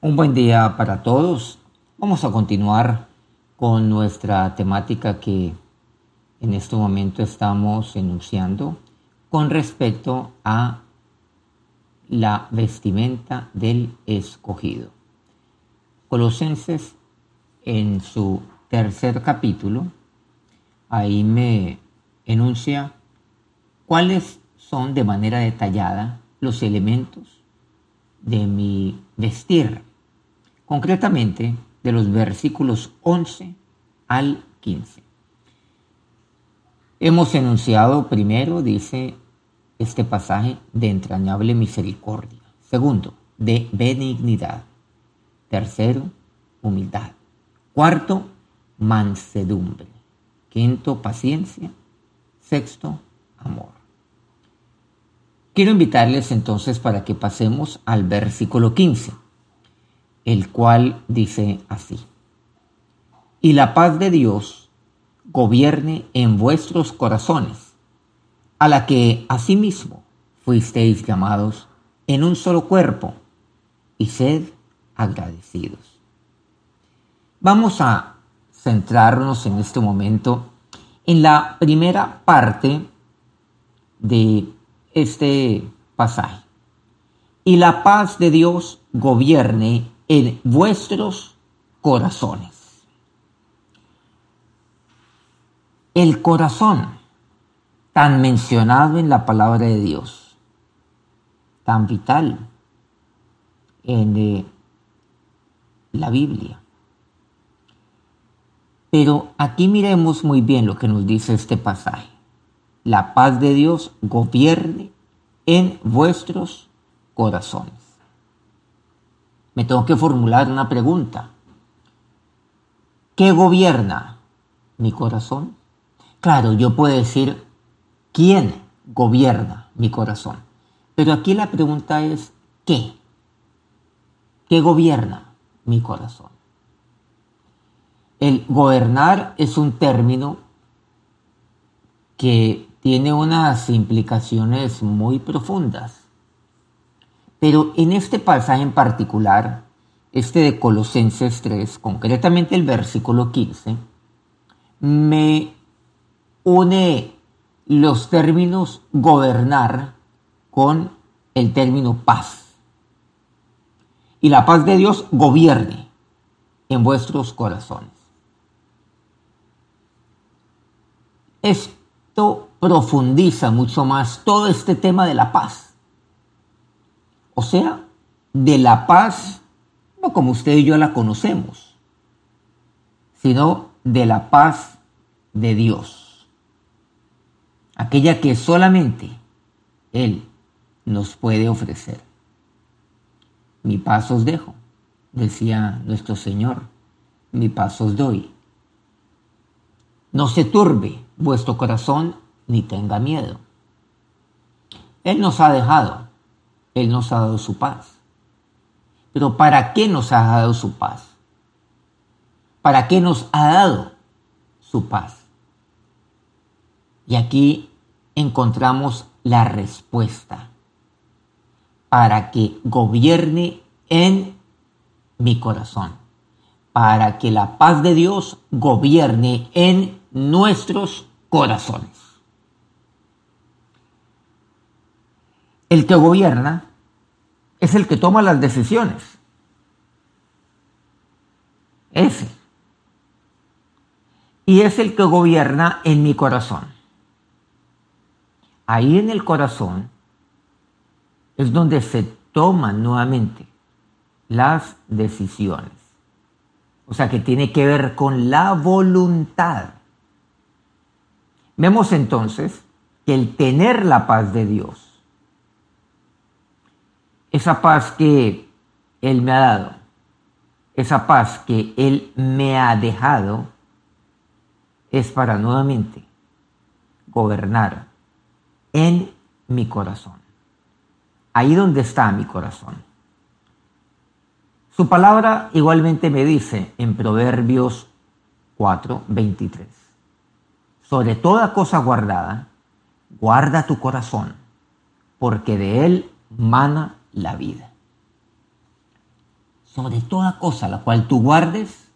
Un buen día para todos. Vamos a continuar con nuestra temática que en este momento estamos enunciando con respecto a la vestimenta del escogido. Colosenses en su tercer capítulo, ahí me enuncia cuáles son de manera detallada los elementos de mi vestir concretamente de los versículos 11 al 15. Hemos enunciado primero, dice este pasaje, de entrañable misericordia. Segundo, de benignidad. Tercero, humildad. Cuarto, mansedumbre. Quinto, paciencia. Sexto, amor. Quiero invitarles entonces para que pasemos al versículo 15 el cual dice así, y la paz de Dios gobierne en vuestros corazones, a la que asimismo fuisteis llamados en un solo cuerpo, y sed agradecidos. Vamos a centrarnos en este momento en la primera parte de este pasaje. Y la paz de Dios gobierne en vuestros corazones. El corazón, tan mencionado en la palabra de Dios, tan vital en eh, la Biblia. Pero aquí miremos muy bien lo que nos dice este pasaje. La paz de Dios gobierne en vuestros corazones me tengo que formular una pregunta. ¿Qué gobierna mi corazón? Claro, yo puedo decir quién gobierna mi corazón. Pero aquí la pregunta es ¿qué? ¿Qué gobierna mi corazón? El gobernar es un término que tiene unas implicaciones muy profundas. Pero en este pasaje en particular, este de Colosenses 3, concretamente el versículo 15, me une los términos gobernar con el término paz. Y la paz de Dios gobierne en vuestros corazones. Esto profundiza mucho más todo este tema de la paz o sea, de la paz, no como usted y yo la conocemos, sino de la paz de Dios, aquella que solamente Él nos puede ofrecer. Mi paz os dejo, decía nuestro Señor, mi paz os doy. No se turbe vuestro corazón ni tenga miedo. Él nos ha dejado él nos ha dado su paz. Pero ¿para qué nos ha dado su paz? ¿Para qué nos ha dado su paz? Y aquí encontramos la respuesta. Para que gobierne en mi corazón. Para que la paz de Dios gobierne en nuestros corazones. El que gobierna es el que toma las decisiones. Ese. Y es el que gobierna en mi corazón. Ahí en el corazón es donde se toman nuevamente las decisiones. O sea que tiene que ver con la voluntad. Vemos entonces que el tener la paz de Dios esa paz que Él me ha dado, esa paz que Él me ha dejado, es para nuevamente gobernar en mi corazón. Ahí donde está mi corazón. Su palabra igualmente me dice en Proverbios 4, 23. Sobre toda cosa guardada, guarda tu corazón, porque de él mana la vida. sobre toda cosa la cual tú guardes,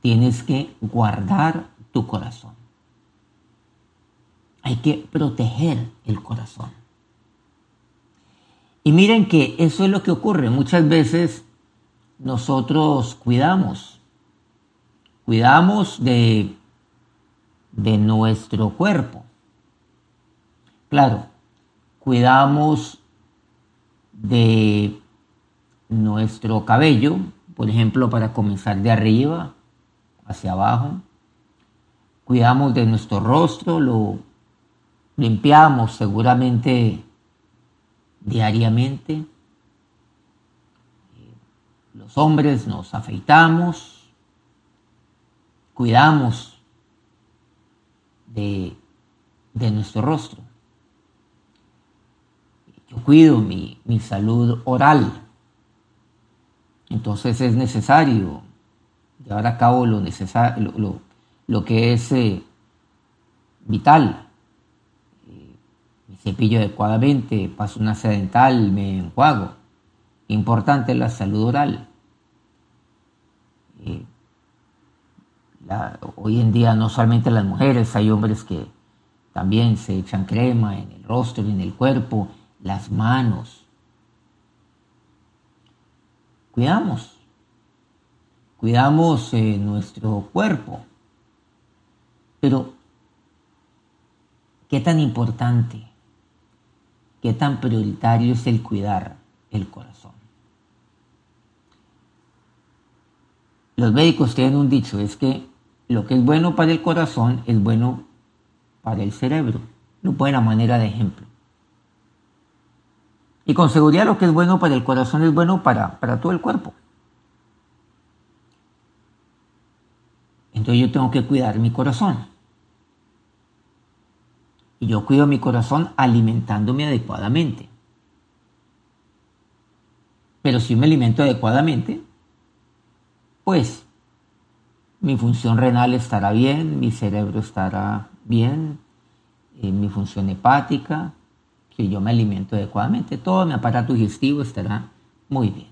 tienes que guardar tu corazón. Hay que proteger el corazón. Y miren que eso es lo que ocurre. Muchas veces nosotros cuidamos, cuidamos de, de nuestro cuerpo. Claro, cuidamos de nuestro cabello, por ejemplo, para comenzar de arriba hacia abajo. Cuidamos de nuestro rostro, lo limpiamos seguramente diariamente. Los hombres nos afeitamos, cuidamos de, de nuestro rostro. Yo cuido mi, mi salud oral. Entonces es necesario llevar a cabo lo, necesario, lo, lo, que es eh, vital. Me cepillo adecuadamente, paso una sedental, me enjuago. Importante la salud oral. Eh, hoy en día no solamente las mujeres, hay hombres que también se echan crema en el rostro en el cuerpo, las manos. Cuidamos, cuidamos eh, nuestro cuerpo, pero ¿qué tan importante, qué tan prioritario es el cuidar el corazón? Los médicos tienen un dicho, es que lo que es bueno para el corazón es bueno para el cerebro. Lo buena manera de ejemplo. Y con seguridad lo que es bueno para el corazón es bueno para, para todo el cuerpo. Entonces yo tengo que cuidar mi corazón. Y yo cuido mi corazón alimentándome adecuadamente. Pero si me alimento adecuadamente, pues mi función renal estará bien, mi cerebro estará bien, eh, mi función hepática, si yo me alimento adecuadamente, todo mi aparato digestivo estará muy bien.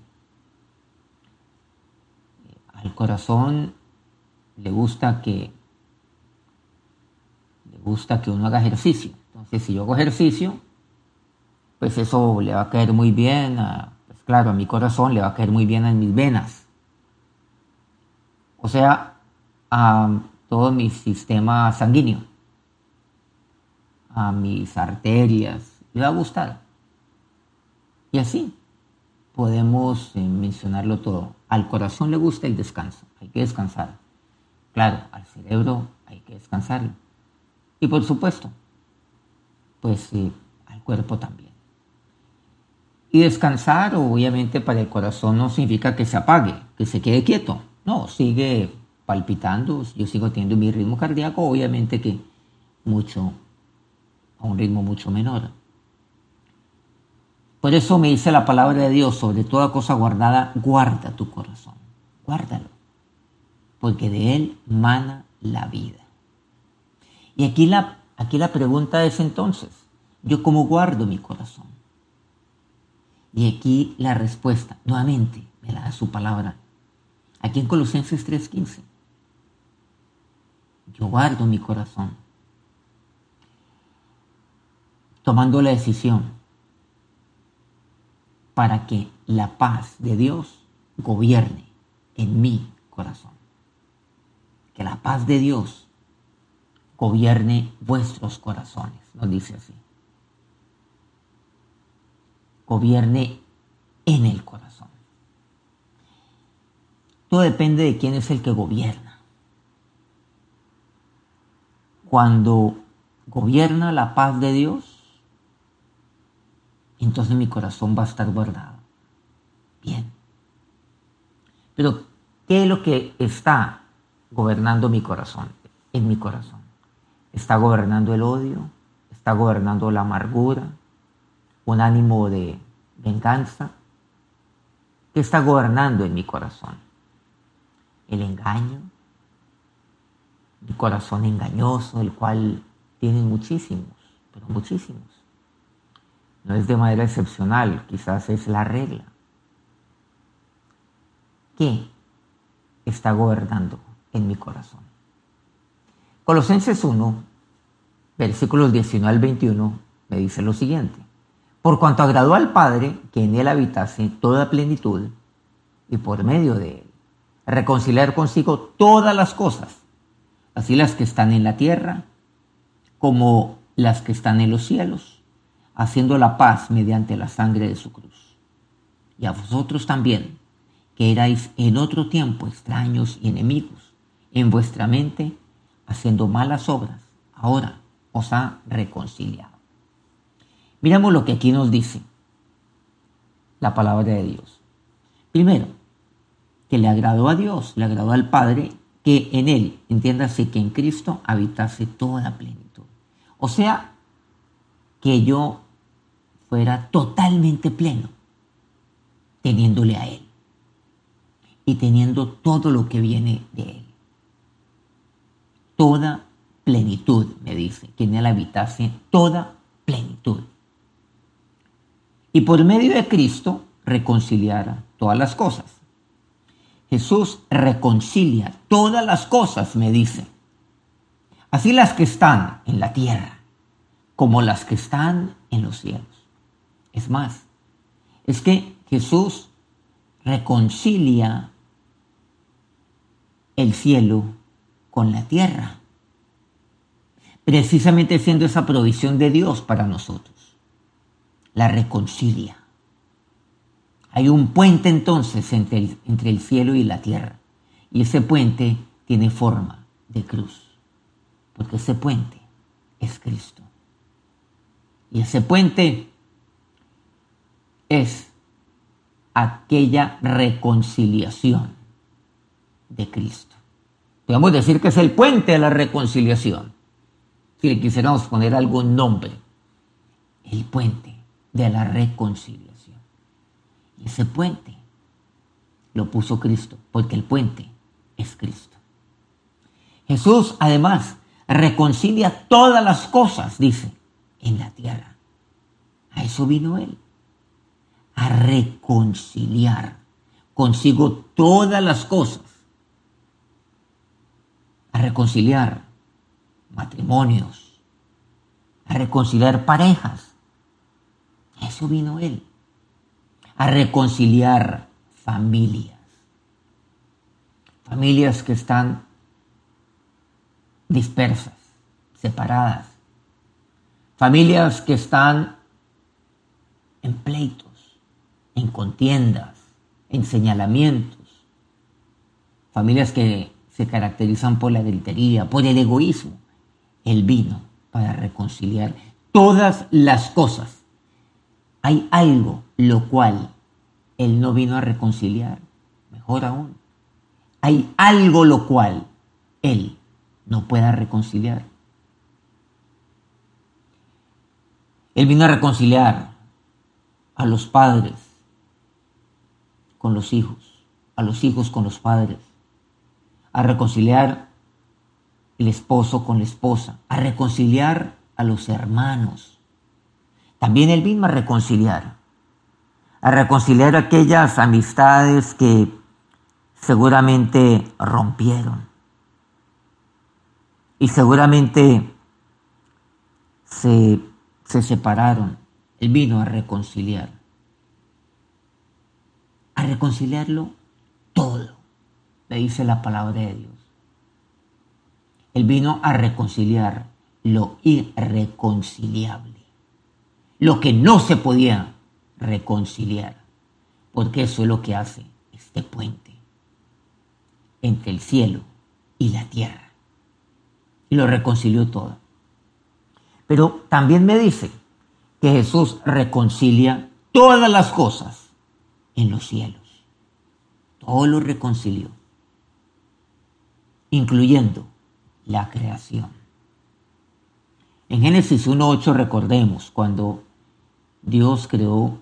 Al corazón le gusta que le gusta que uno haga ejercicio. Entonces, si yo hago ejercicio, pues eso le va a caer muy bien, a, pues claro, a mi corazón le va a caer muy bien a mis venas. O sea, a todo mi sistema sanguíneo, a mis arterias, le va a gustar. Y así podemos eh, mencionarlo todo. Al corazón le gusta el descanso, hay que descansar. Claro, al cerebro hay que descansarlo. Y por supuesto, pues al cuerpo también. Y descansar, obviamente, para el corazón no significa que se apague, que se quede quieto. No, sigue palpitando, yo sigo teniendo mi ritmo cardíaco, obviamente que mucho, a un ritmo mucho menor. Por eso me dice la palabra de Dios, sobre toda cosa guardada, guarda tu corazón, guárdalo, porque de él mana la vida. Y aquí la, aquí la pregunta es entonces, ¿yo cómo guardo mi corazón? Y aquí la respuesta, nuevamente, me la da su palabra, aquí en Colosenses 3:15. Yo guardo mi corazón, tomando la decisión para que la paz de Dios gobierne en mi corazón. Que la paz de Dios gobierne vuestros corazones, nos dice así. Gobierne en el corazón. Todo depende de quién es el que gobierna. Cuando gobierna la paz de Dios, entonces mi corazón va a estar guardado. Bien. Pero, ¿qué es lo que está gobernando mi corazón? En mi corazón. ¿Está gobernando el odio? ¿Está gobernando la amargura? ¿Un ánimo de venganza? ¿Qué está gobernando en mi corazón? El engaño, mi corazón engañoso, el cual tiene muchísimos, pero muchísimos. No es de manera excepcional, quizás es la regla. ¿qué está gobernando en mi corazón? Colosenses 1, versículos 19 al 21, me dice lo siguiente. Por cuanto agradó al Padre que en él habitase toda plenitud y por medio de él reconciliar consigo todas las cosas, así las que están en la tierra como las que están en los cielos, haciendo la paz mediante la sangre de su cruz. Y a vosotros también, que erais en otro tiempo extraños y enemigos en vuestra mente, haciendo malas obras, ahora os ha reconciliado. Miramos lo que aquí nos dice la palabra de Dios. Primero, que le agradó a Dios, le agradó al Padre, que en Él, entiéndase que en Cristo habitase toda plenitud. O sea, que yo fuera totalmente pleno, teniéndole a Él y teniendo todo lo que viene de Él. Toda plenitud, me dice, que en Él habitase toda plenitud. Y por medio de Cristo reconciliara todas las cosas. Jesús reconcilia todas las cosas, me dice así las que están en la tierra como las que están en los cielos. Es más, es que Jesús reconcilia el cielo con la tierra, precisamente siendo esa provisión de Dios para nosotros. La reconcilia. Hay un puente entonces entre el, entre el cielo y la tierra, y ese puente tiene forma de cruz porque ese puente es Cristo. Y ese puente es aquella reconciliación de Cristo. Podemos decir que es el puente de la reconciliación. Si le quisiéramos poner algún nombre, el puente de la reconciliación. Ese puente lo puso Cristo, porque el puente es Cristo. Jesús, además, reconcilia todas las cosas, dice, en la tierra. A eso vino Él, a reconciliar consigo todas las cosas, a reconciliar matrimonios, a reconciliar parejas. Eso vino Él, a reconciliar familias, familias que están dispersas, separadas. Familias que están en pleitos, en contiendas, en señalamientos. Familias que se caracterizan por la gritería, por el egoísmo. Él vino para reconciliar todas las cosas. Hay algo lo cual Él no vino a reconciliar. Mejor aún. Hay algo lo cual Él no pueda reconciliar. Él vino a reconciliar a los padres con los hijos, a los hijos con los padres, a reconciliar el esposo con la esposa, a reconciliar a los hermanos. También Él vino a reconciliar, a reconciliar aquellas amistades que seguramente rompieron y seguramente se, se separaron. Él vino a reconciliar. A reconciliarlo todo, le dice la palabra de Dios. Él vino a reconciliar lo irreconciliable, lo que no se podía reconciliar, porque eso es lo que hace este puente entre el cielo y la tierra y lo reconcilió todo. Pero también me dice que Jesús reconcilia todas las cosas en los cielos. Todo lo reconcilió, incluyendo la creación. En Génesis 1.8 recordemos cuando Dios creó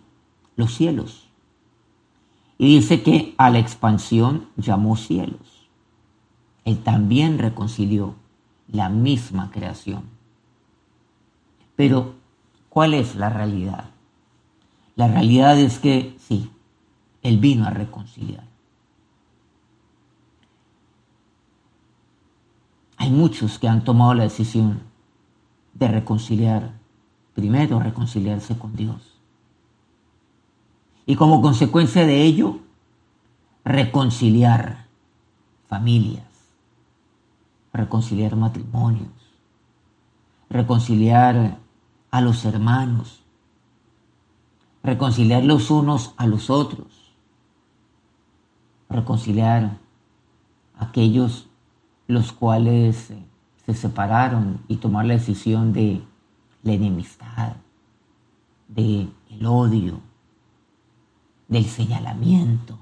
los cielos. Y dice que a la expansión llamó cielos. Él también reconcilió la misma creación. Pero, ¿cuál es la realidad? La realidad es que sí, él vino a reconciliar. Hay muchos que han tomado la decisión de reconciliar, primero reconciliarse con Dios. Y como consecuencia de ello, reconciliar familias, reconciliar matrimonios, reconciliar a los hermanos, reconciliar los unos a los otros reconciliar a aquellos los cuales eh, se separaron y tomar la decisión de la enemistad, del el odio, del señalamiento.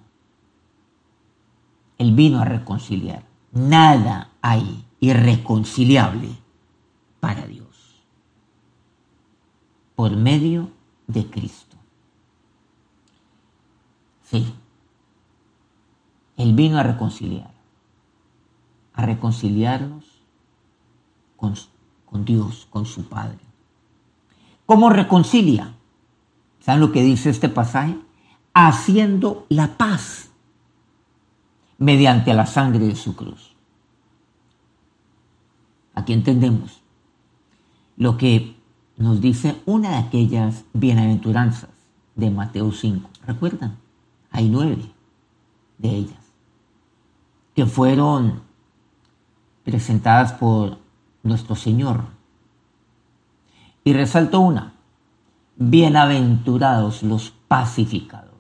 Él vino a reconciliar. Nada hay irreconciliable para Dios. Por medio de Cristo. Sí. Él vino a reconciliar. A reconciliarnos con, Dios, con su Padre. ¿Cómo reconcilia? ¿Saben lo que dice este pasaje? Haciendo la paz mediante la sangre de su cruz. Aquí entendemos lo que nos dice una de aquellas bienaventuranzas de Mateo 5. ¿Recuerdan? Hay nueve de ellas que fueron presentadas por nuestro Señor. Y resalto una, bienaventurados los pacificadores.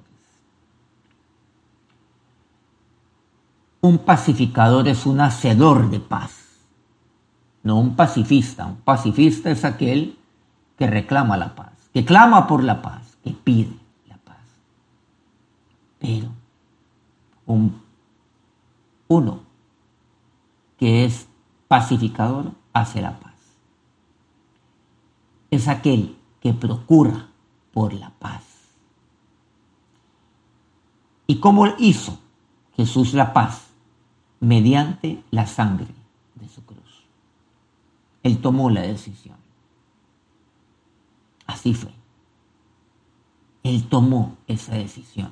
Un pacificador es un hacedor de paz, no un pacifista. Un pacifista es aquel que reclama la paz, que clama por la paz, que pide la paz. Pero un, uno que es pacificador hace la paz. Es aquel que procura por la paz. ¿Y cómo hizo Jesús la paz? mediante la sangre de su cruz. Él tomó la decisión. Así fue. Él tomó esa decisión.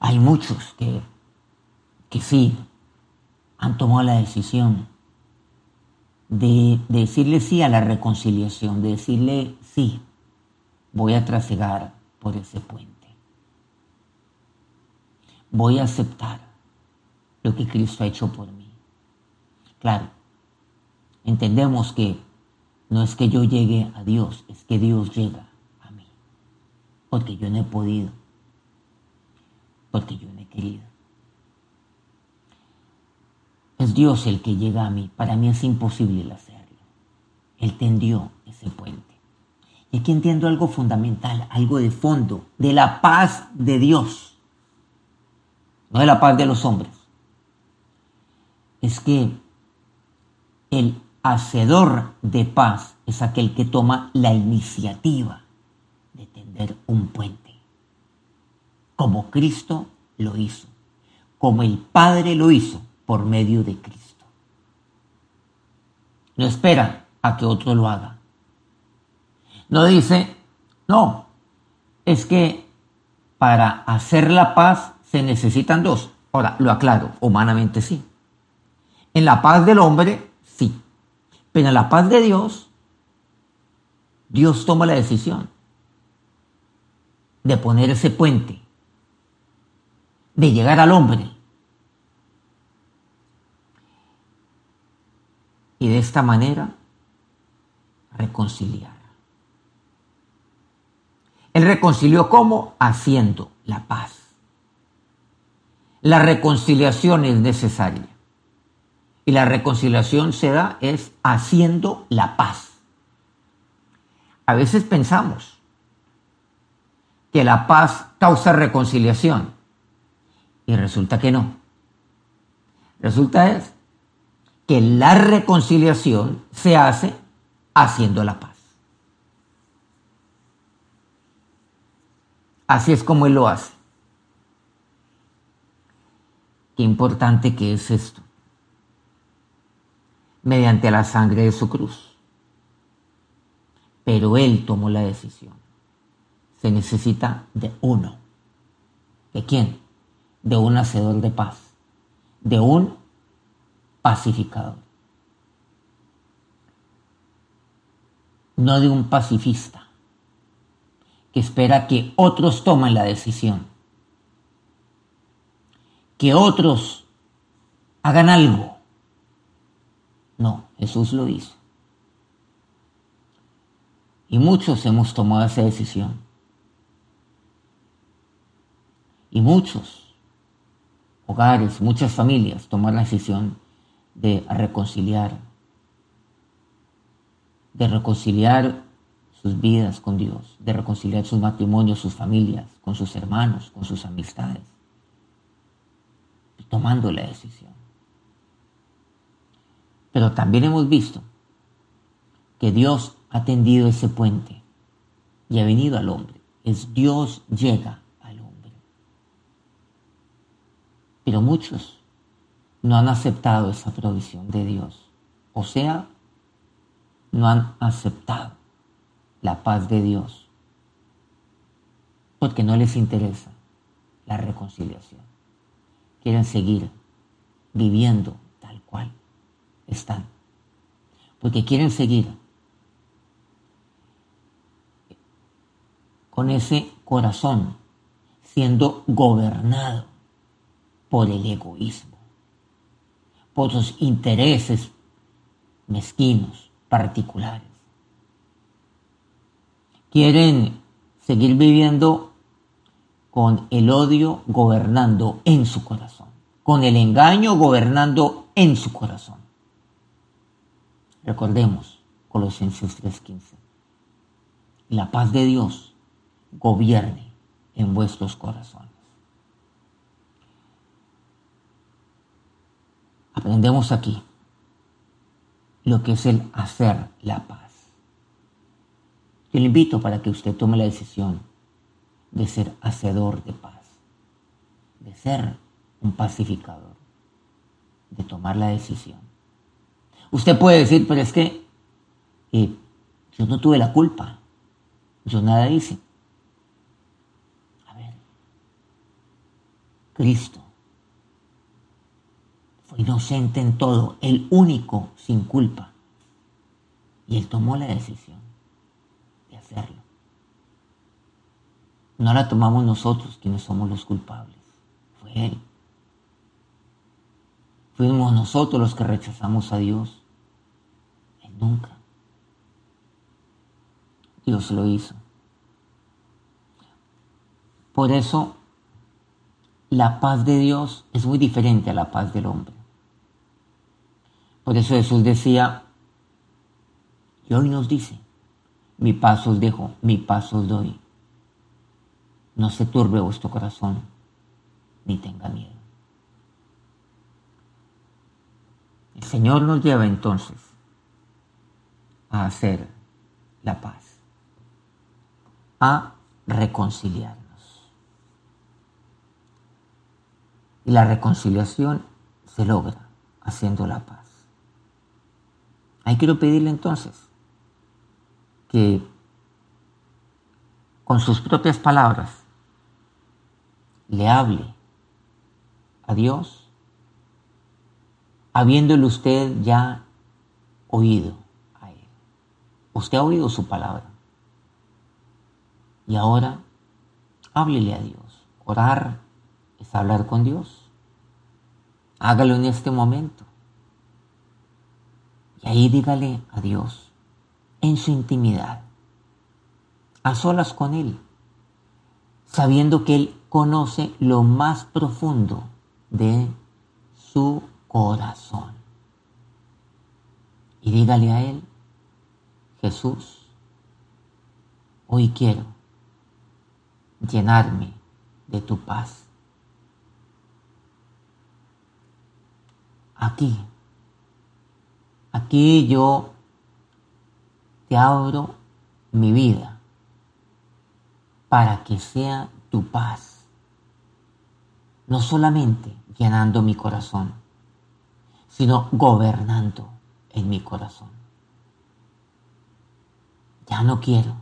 Hay muchos que, que sí han tomado la decisión de, de, decirle sí a la reconciliación, de decirle sí, voy a trasegar por ese puente voy a aceptar lo que Cristo ha hecho por mí. Claro, entendemos que no es que yo llegue a Dios, es que Dios llega a mí. Porque yo no he podido. Porque yo no he querido. Es Dios el que llega a mí. Para mí es imposible el hacerlo. Él tendió ese puente. Y aquí entiendo algo fundamental, algo de fondo, de la paz de Dios no es la paz de los hombres, es que el hacedor de paz es aquel que toma la iniciativa de tender un puente, como Cristo lo hizo, como el Padre lo hizo por medio de Cristo. No espera a que otro lo haga. No dice, no, es que para hacer la paz se necesitan dos. Ahora, lo aclaro, humanamente sí. En la paz del hombre, sí. Pero en la paz de Dios, Dios toma la decisión de poner ese puente, de llegar al hombre. Y de esta manera reconciliar. Él reconcilió cómo? Haciendo la paz. La reconciliación es necesaria. Y la reconciliación se da es haciendo la paz. A veces pensamos que la paz causa reconciliación y resulta que no. Resulta es que la reconciliación se hace haciendo la paz. Así es como Él lo hace. Qué importante que es esto. Mediante la sangre de su cruz. Pero Él tomó la decisión. Se necesita de uno. ¿De quién? De un hacedor de paz. De un pacificador. No de un pacifista que espera que otros tomen la decisión, que otros hagan algo. No, Jesús lo hizo. Y muchos hemos tomado esa decisión. Y muchos hogares, muchas familias tomaron la decisión de reconciliar, de reconciliar sus vidas con Dios, de reconciliar sus matrimonios, sus familias, con sus hermanos, con sus amistades, tomando la decisión. Pero también hemos visto que Dios ha tendido ese puente y ha venido al hombre. Es Dios llega al hombre. Pero muchos no han aceptado esa provisión de Dios. O sea, no han aceptado la paz de Dios. Porque no les interesa la reconciliación. Quieren seguir viviendo tal cual están. Porque quieren seguir con ese corazón siendo gobernado por el egoísmo, por sus intereses mezquinos, particulares. Quieren seguir viviendo con el odio gobernando en su corazón, con el engaño gobernando en su corazón. Recordemos Colosenses 3:15. La paz de Dios gobierne en vuestros corazones. Aprendemos aquí lo que es el hacer la paz. Yo le invito para que usted tome la decisión de ser hacedor de paz, de ser un pacificador, de tomar la decisión. Usted puede decir, pero es que eh, yo no tuve la culpa, yo nada hice. Cristo. Inocente en todo, el único sin culpa. Y él tomó la decisión de hacerlo. No la tomamos nosotros quienes somos los culpables. Fue él. Fuimos nosotros los que rechazamos a Dios. Él nunca. Dios lo hizo. Por eso la paz de Dios es muy diferente a la paz del hombre. Por eso Jesús decía, y hoy nos dice, mi paz os dejo, mi paz os doy. No se turbe vuestro corazón, ni tenga miedo. El Señor nos lleva entonces a hacer la paz, a reconciliar. Y la reconciliación se logra haciendo la paz. Ahí quiero pedirle entonces que con sus propias palabras le hable a Dios, habiéndole usted ya oído a Él. Usted ha oído su palabra. Y ahora háblele a Dios. Orar es hablar con Dios. Hágalo en este momento. Ahí dígale a Dios, en su intimidad, a solas con Él, sabiendo que Él conoce lo más profundo de su corazón. Y dígale a Él, Jesús, hoy quiero llenarme de tu paz. aquí. Aquí yo te abro mi vida para que sea tu paz. No solamente llenando mi corazón, sino gobernando en mi corazón. Ya no quiero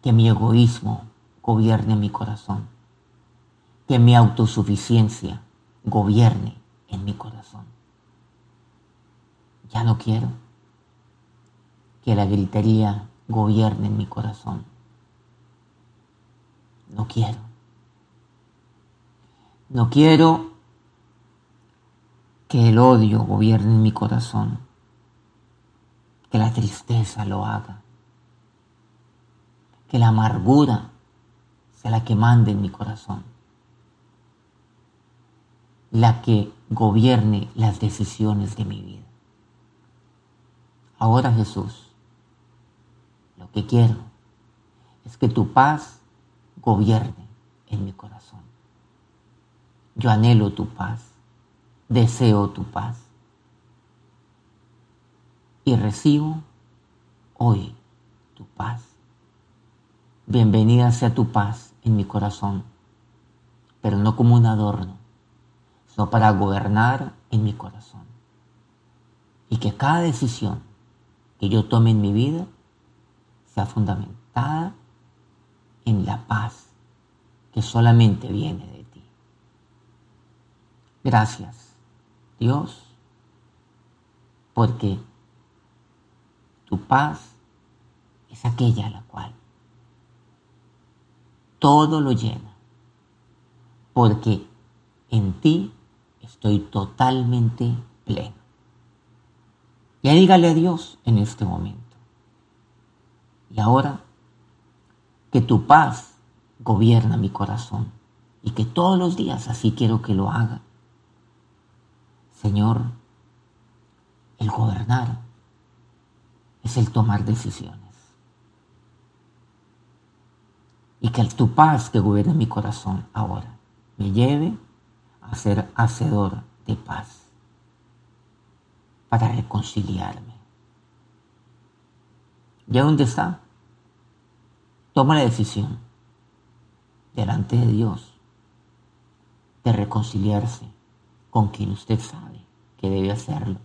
que mi egoísmo gobierne mi corazón, que mi autosuficiencia gobierne en mi corazón. Ya no quiero que la gritería gobierne en mi corazón. No quiero. No quiero que el odio gobierne en mi corazón, que la tristeza lo haga, que la amargura sea la que mande en mi corazón, la que gobierne las decisiones de mi vida. Ahora Jesús, lo que quiero es que tu paz gobierne en mi corazón. Yo anhelo tu paz deseo tu paz. Y recibo hoy tu paz. Bienvenida sea tu paz en mi corazón, pero no como un adorno, sino para gobernar en mi corazón. Y que cada decisión que yo tome en mi vida sea fundamentada en la paz que solamente viene de ti. Gracias Dios, porque tu paz es aquella la cual todo lo llena, porque en ti estoy totalmente pleno. Ya dígale a Dios en este momento. Y ahora que tu paz gobierna mi corazón y que todos los días así quiero que lo haga Señor, el gobernar es el tomar decisiones. Y que tu paz que gobierna mi corazón ahora me lleve a ser hacedor de paz para reconciliarme. ¿Ya dónde está? Toma la decisión delante de Dios de reconciliarse con quien usted sabe que debe hacerlo,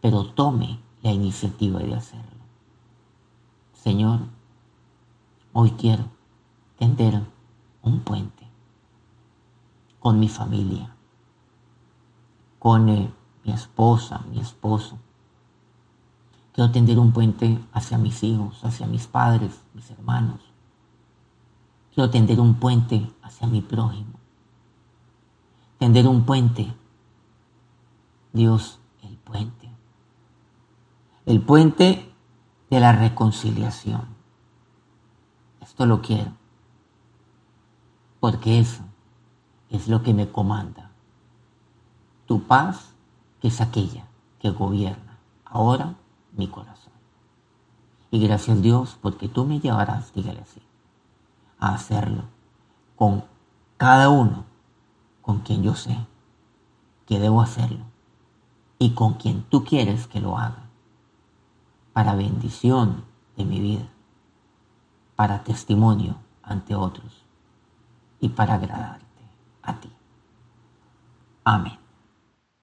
pero tome la iniciativa de hacerlo. Señor, hoy quiero tender un puente con mi familia, con eh, mi esposa, mi esposo. Quiero tender un puente hacia mis hijos, hacia mis padres, mis hermanos. Quiero tender un puente hacia mi prójimo tender un puente. Dios, el puente. El puente de la reconciliación. Esto lo quiero. Porque eso es lo que me comanda. Tu paz, que es aquella que gobierna ahora mi corazón. Y gracias a Dios porque tú me llevarás, dígale así, a hacerlo con cada uno con quien yo sé que debo hacerlo y con quien tú quieres que lo haga, para bendición de mi vida, para testimonio ante otros y para agradarte a ti. Amén.